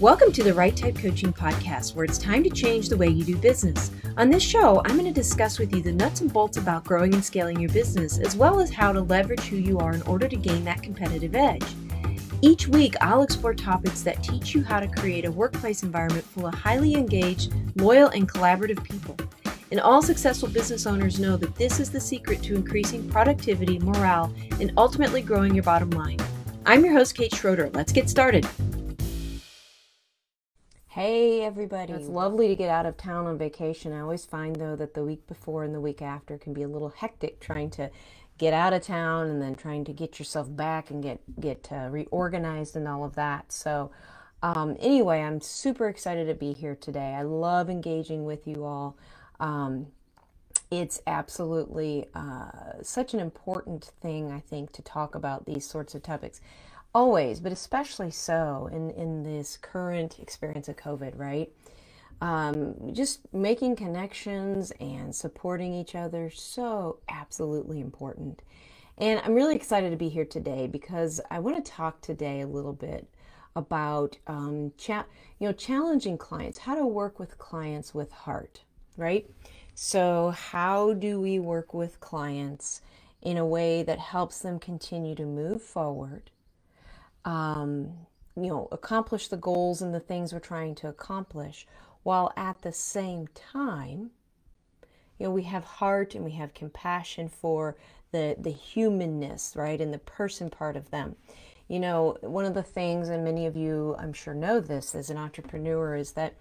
Welcome to the Right Type Coaching Podcast, where it's time to change the way you do business. On this show, I'm going to discuss with you the nuts and bolts about growing and scaling your business, as well as how to leverage who you are in order to gain that competitive edge. Each week, I'll explore topics that teach you how to create a workplace environment full of highly engaged, loyal, and collaborative people. And all successful business owners know that this is the secret to increasing productivity, morale, and ultimately growing your bottom line. I'm your host, Kate Schroeder. Let's get started. Hey, everybody. It's lovely to get out of town on vacation. I always find, though, that the week before and the week after can be a little hectic trying to get out of town and then trying to get yourself back and get, get uh, reorganized and all of that. So, um, anyway, I'm super excited to be here today. I love engaging with you all. Um, it's absolutely uh, such an important thing, I think, to talk about these sorts of topics. Always, but especially so in, in this current experience of COVID, right? Um, just making connections and supporting each other, so absolutely important. And I'm really excited to be here today because I want to talk today a little bit about um, cha- you know challenging clients, how to work with clients with heart, right? So, how do we work with clients in a way that helps them continue to move forward, um, you know, accomplish the goals and the things we're trying to accomplish, while at the same time, you know, we have heart and we have compassion for the the humanness, right, and the person part of them. You know, one of the things, and many of you, I'm sure, know this as an entrepreneur, is that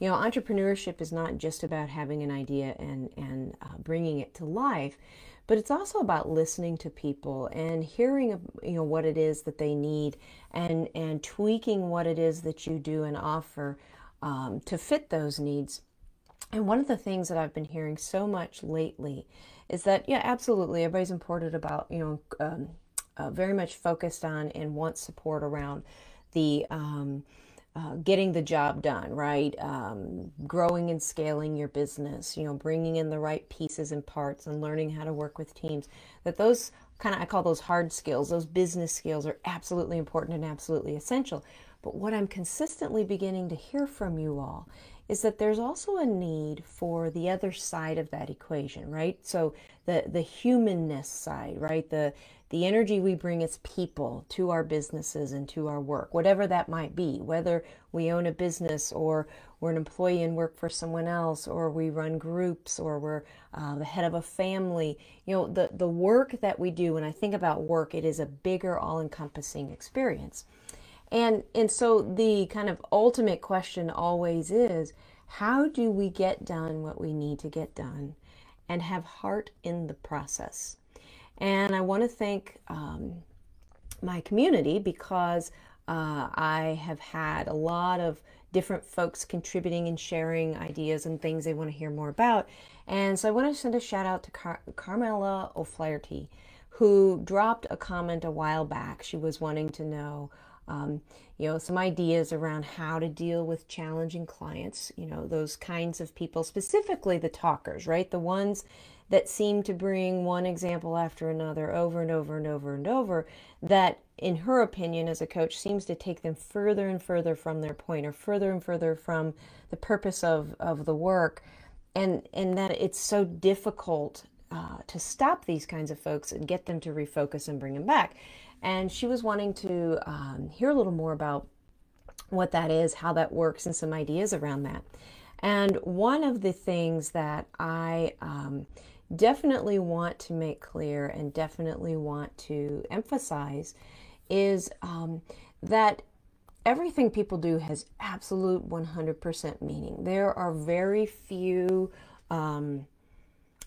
you know, entrepreneurship is not just about having an idea and and uh, bringing it to life, but it's also about listening to people and hearing you know what it is that they need and and tweaking what it is that you do and offer um, to fit those needs. And one of the things that I've been hearing so much lately is that yeah, absolutely, everybody's important about you know um, uh, very much focused on and wants support around the um, uh, getting the job done, right? Um, growing and scaling your business, you know, bringing in the right pieces and parts and learning how to work with teams. That those kind of, I call those hard skills, those business skills are absolutely important and absolutely essential. But what I'm consistently beginning to hear from you all is that there's also a need for the other side of that equation, right? So the the humanness side, right? The the energy we bring as people to our businesses and to our work, whatever that might be, whether we own a business or we're an employee and work for someone else, or we run groups, or we're uh, the head of a family. You know, the, the work that we do, when I think about work, it is a bigger, all encompassing experience. And, and so the kind of ultimate question always is how do we get done what we need to get done and have heart in the process? And I want to thank um, my community because uh, I have had a lot of different folks contributing and sharing ideas and things they want to hear more about. And so I want to send a shout out to Car- Carmela O'Flaherty, who dropped a comment a while back. She was wanting to know, um, you know, some ideas around how to deal with challenging clients, you know, those kinds of people, specifically the talkers, right? The ones that seem to bring one example after another over and over and over and over that in her opinion as a coach seems to take them further and further from their point or further and further from the purpose of, of the work and and that it's so difficult uh, to stop these kinds of folks and get them to refocus and bring them back and she was wanting to um, hear a little more about what that is how that works and some ideas around that and one of the things that i um, definitely want to make clear and definitely want to emphasize is um, that everything people do has absolute 100% meaning. There are very few um,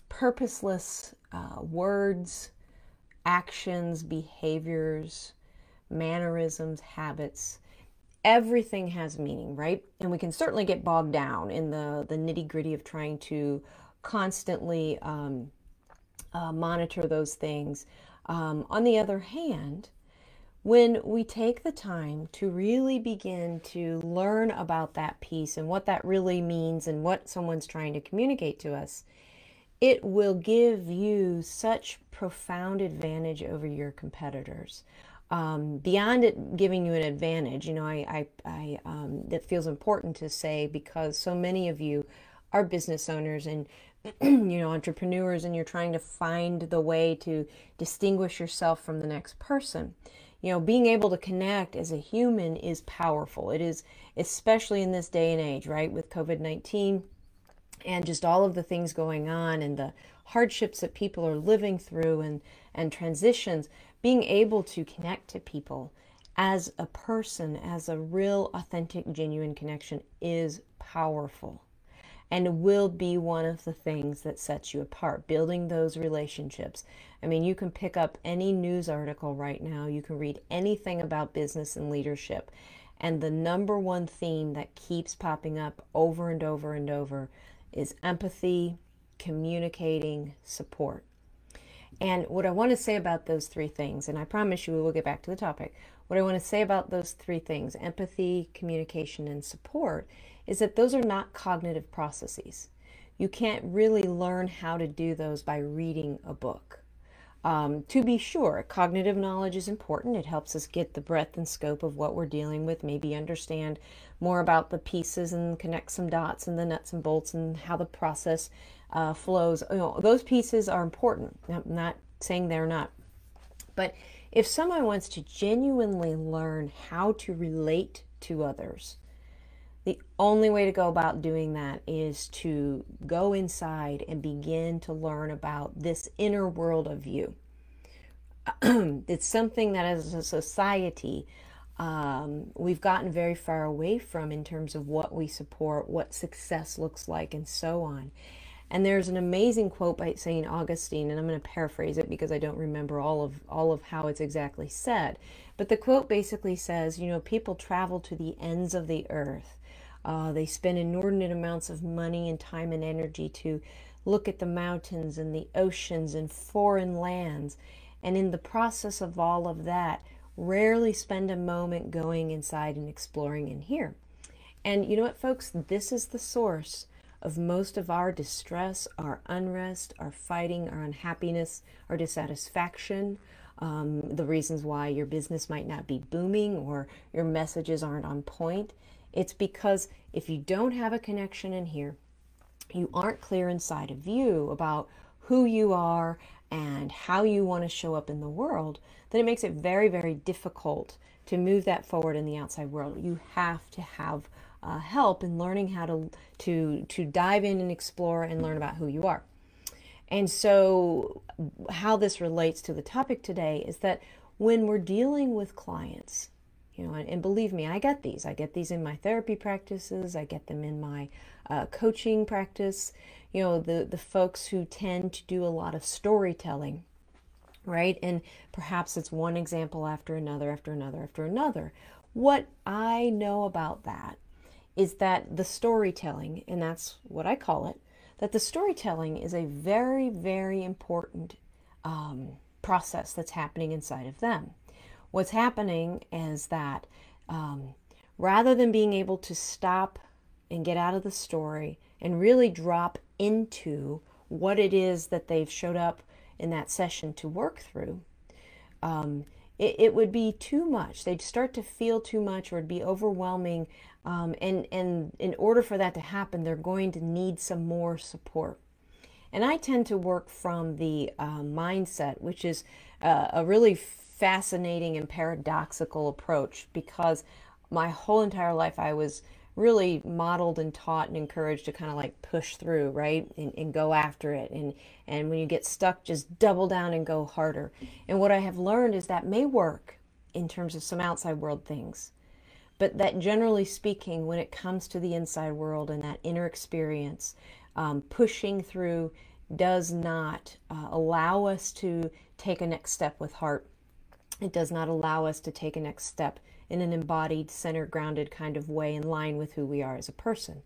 purposeless uh, words, actions, behaviors, mannerisms, habits. Everything has meaning, right? And we can certainly get bogged down in the, the nitty gritty of trying to constantly um, uh, monitor those things. Um, on the other hand, when we take the time to really begin to learn about that piece and what that really means and what someone's trying to communicate to us, it will give you such profound advantage over your competitors. um, beyond it giving you an advantage, you know, I, I, I um, that feels important to say because so many of you are business owners and you know entrepreneurs, and you're trying to find the way to distinguish yourself from the next person. You know, being able to connect as a human is powerful. It is especially in this day and age, right, with COVID nineteen and just all of the things going on and the hardships that people are living through and and transitions being able to connect to people as a person, as a real, authentic, genuine connection is powerful and will be one of the things that sets you apart. Building those relationships. I mean, you can pick up any news article right now, you can read anything about business and leadership. And the number one theme that keeps popping up over and over and over is empathy, communicating, support. And what I want to say about those three things, and I promise you we will get back to the topic, what I want to say about those three things empathy, communication, and support is that those are not cognitive processes. You can't really learn how to do those by reading a book. Um, to be sure, cognitive knowledge is important. It helps us get the breadth and scope of what we're dealing with, maybe understand more about the pieces and connect some dots and the nuts and bolts and how the process uh, flows. You know, those pieces are important. I'm not saying they're not. But if someone wants to genuinely learn how to relate to others, the only way to go about doing that is to go inside and begin to learn about this inner world of you. it's something that as a society um, we've gotten very far away from in terms of what we support, what success looks like, and so on. And there's an amazing quote by St. Augustine, and I'm going to paraphrase it because I don't remember all of all of how it's exactly said. But the quote basically says, you know, people travel to the ends of the earth. Uh, they spend inordinate amounts of money and time and energy to look at the mountains and the oceans and foreign lands. And in the process of all of that, rarely spend a moment going inside and exploring in here. And you know what, folks? This is the source of most of our distress, our unrest, our fighting, our unhappiness, our dissatisfaction, um, the reasons why your business might not be booming or your messages aren't on point. It's because if you don't have a connection in here, you aren't clear inside of you about who you are and how you want to show up in the world, then it makes it very, very difficult to move that forward in the outside world. You have to have uh, help in learning how to to to dive in and explore and learn about who you are. And so, how this relates to the topic today is that when we're dealing with clients, you know, and, and believe me, I get these. I get these in my therapy practices. I get them in my uh, coaching practice. You know, the the folks who tend to do a lot of storytelling right? And perhaps it's one example after another, after another, after another. What I know about that is that the storytelling, and that's what I call it, that the storytelling is a very, very important um, process that's happening inside of them. What's happening is that um, rather than being able to stop and get out of the story and really drop into what it is that they've showed up in that session to work through, um, it, it, would be too much. They'd start to feel too much or it'd be overwhelming um, and, and in order for that to happen, they're going to need some more support. And I tend to work from the uh, mindset, which is uh, a really fascinating and paradoxical approach because my whole entire life I was really modeled and taught and encouraged to kind of like push through, right? And, and go after it. And, and when you get stuck, just double down and go harder. And what I have learned is that may work in terms of some outside world things. But that generally speaking, when it comes to the inside world and that inner experience, um, pushing through does not uh, allow us to take a next step with heart. It does not allow us to take a next step in an embodied, center grounded kind of way in line with who we are as a person.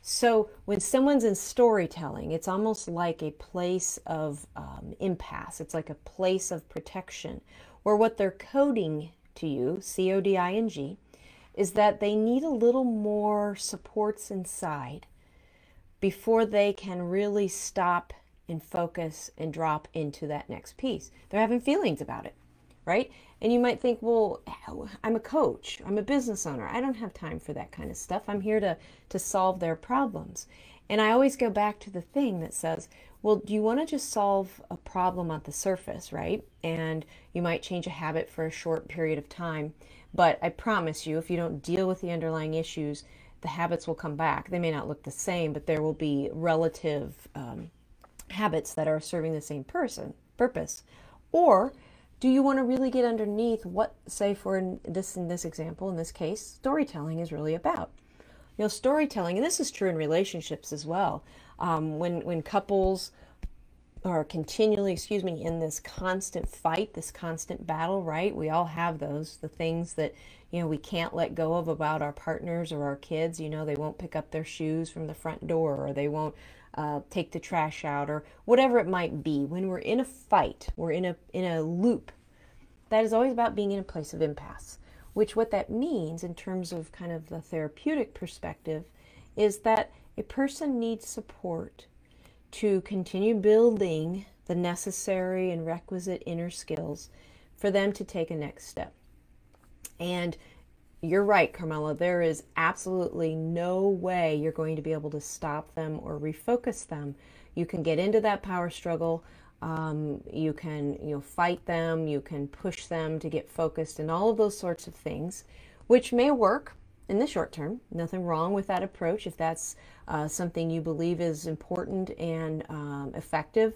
So when someone's in storytelling, it's almost like a place of um, impasse. It's like a place of protection, where what they're coding to you, C O D I N G, is that they need a little more supports inside before they can really stop and focus and drop into that next piece. They're having feelings about it, right? And you might think, well, I'm a coach, I'm a business owner, I don't have time for that kind of stuff. I'm here to, to solve their problems. And I always go back to the thing that says, well, do you want to just solve a problem at the surface, right? And you might change a habit for a short period of time. But I promise you, if you don't deal with the underlying issues, the habits will come back. They may not look the same, but there will be relative um, habits that are serving the same person purpose. Or do you want to really get underneath what, say, for this in this example, in this case, storytelling is really about? You know, storytelling, and this is true in relationships as well. Um, when when couples are continually, excuse me, in this constant fight, this constant battle, right? We all have those, the things that, you know, we can't let go of about our partners or our kids. You know, they won't pick up their shoes from the front door or they won't uh, take the trash out or whatever it might be. When we're in a fight, we're in a, in a loop. That is always about being in a place of impasse, which what that means in terms of kind of the therapeutic perspective is that a person needs support to continue building the necessary and requisite inner skills for them to take a next step. And you're right, Carmela, there is absolutely no way you're going to be able to stop them or refocus them. You can get into that power struggle. Um, you can you know fight them you can push them to get focused and all of those sorts of things which may work in the short term. Nothing wrong with that approach if that's uh, something you believe is important and um, effective.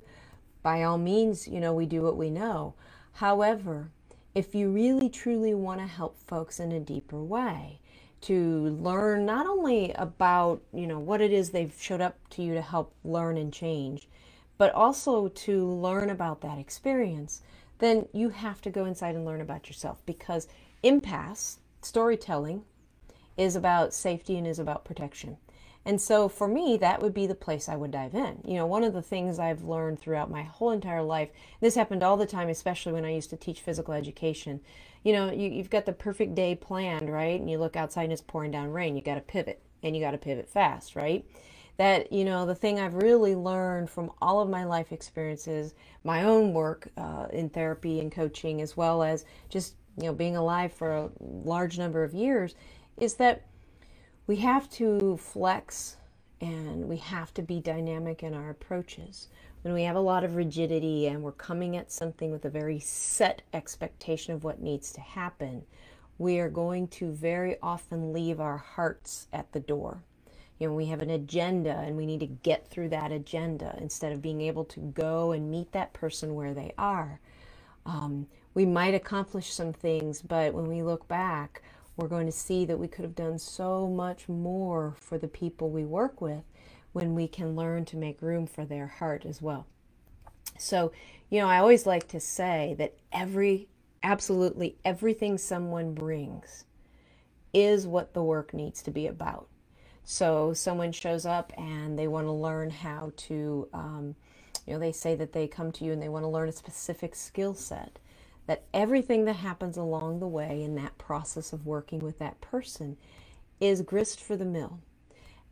By all means, you know, we do what we know. However, if you really truly want to help folks in a deeper way, to learn not only about, you know, what it is they've showed up to you to help learn and change, but also to learn about that experience, then you have to go inside and learn about yourself because impasse, storytelling, is about safety and is about protection. And so for me, that would be the place I would dive in. You know, one of the things I've learned throughout my whole entire life, this happened all the time, especially when I used to teach physical education. You know, you, have got the perfect day planned, right? And you look outside and it's pouring down rain. You got to pivot and you got to pivot fast, right? That, you know, the thing I've really learned from all of my life experiences, my own work uh, in therapy and coaching, as well as just, you know, being alive for a large number of years, is that we have to flex and we have to be dynamic in our approaches. When we have a lot of rigidity and we're coming at something with a very set expectation of what needs to happen, we are going to very often leave our hearts at the door. You know, we have an agenda and we need to get through that agenda instead of being able to go and meet that person where they are. Um, we might accomplish some things, but when we look back, we're going to see that we could have done so much more for the people we work with when we can learn to make room for their heart as well. So, you know, I always like to say that every, absolutely everything someone brings is what the work needs to be about. So, someone shows up and they want to learn how to, um, you know, they say that they come to you and they want to learn a specific skill set that everything that happens along the way in that process of working with that person is grist for the mill.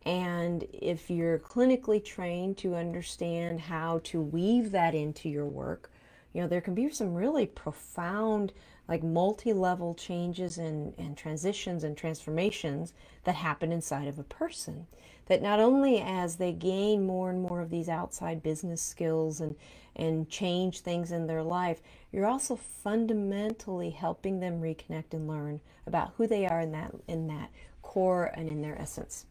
And if you're clinically trained to understand how to weave that into your work, you know, there can be some really profound, like multi level changes and, and transitions and transformations that happen inside of a person. That not only as they gain more and more of these outside business skills and, and change things in their life, you're also fundamentally helping them reconnect and learn about who they are in that in that core and in their essence.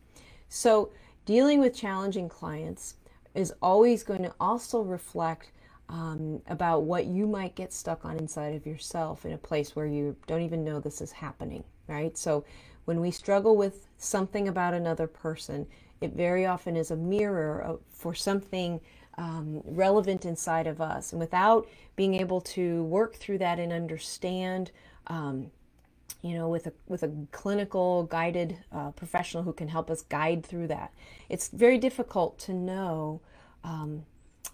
So dealing with challenging clients is always going to also reflect um, about what you might get stuck on inside of yourself in a place where you don't even know this is happening, right? So when we struggle with something about another person, it very often is a mirror for something um, relevant inside of us. And without being able to work through that and understand, um, you know, with a with a clinical guided uh, professional who can help us guide through that, it's very difficult to know um,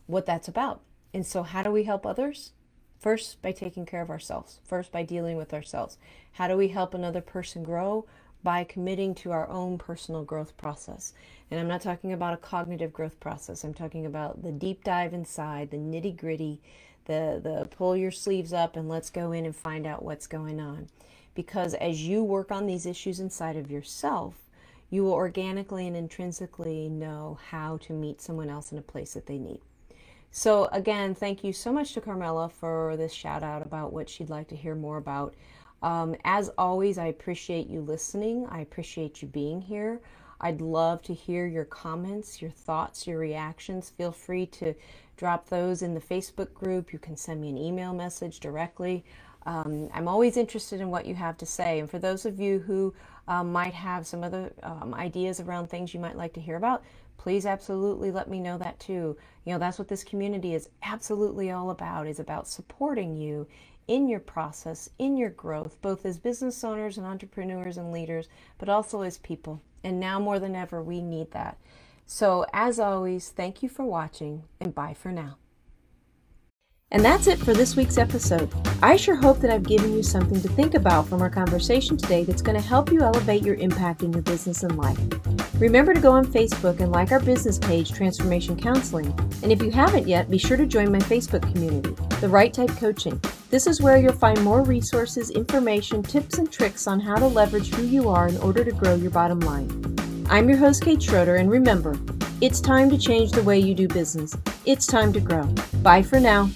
what that's about. And so, how do we help others? First, by taking care of ourselves. First, by dealing with ourselves. How do we help another person grow? By committing to our own personal growth process. And I'm not talking about a cognitive growth process, I'm talking about the deep dive inside, the nitty gritty, the the pull your sleeves up and let's go in and find out what's going on. Because as you work on these issues inside of yourself you will organically and intrinsically know how to meet someone else in a place that they need. So again thank you so much to carmela for this shout out about what she'd like to hear more about um, as always i appreciate you listening i appreciate you being here I'd love to hear your comments, your thoughts, your reactions. Feel free to drop those in the Facebook group. You can send me an email message directly. Um, I'm always interested in what you have to say. And for those of you who um, might have some other um, ideas around things you might like to hear about, please absolutely let me know that too. You know, that's what this community is absolutely all about, is about supporting you in your process, in your growth, both as business owners and entrepreneurs and leaders, but also as people. And now more than ever, we need that. So, as always, thank you for watching and bye for now. And that's it for this week's episode. I sure hope that I've given you something to think about from our conversation today that's going to help you elevate your impact in your business and life. Remember to go on Facebook and like our business page, Transformation Counseling. And if you haven't yet, be sure to join my Facebook community, The Right Type Coaching. This is where you'll find more resources, information, tips, and tricks on how to leverage who you are in order to grow your bottom line. I'm your host, Kate Schroeder, and remember, it's time to change the way you do business. It's time to grow. Bye for now.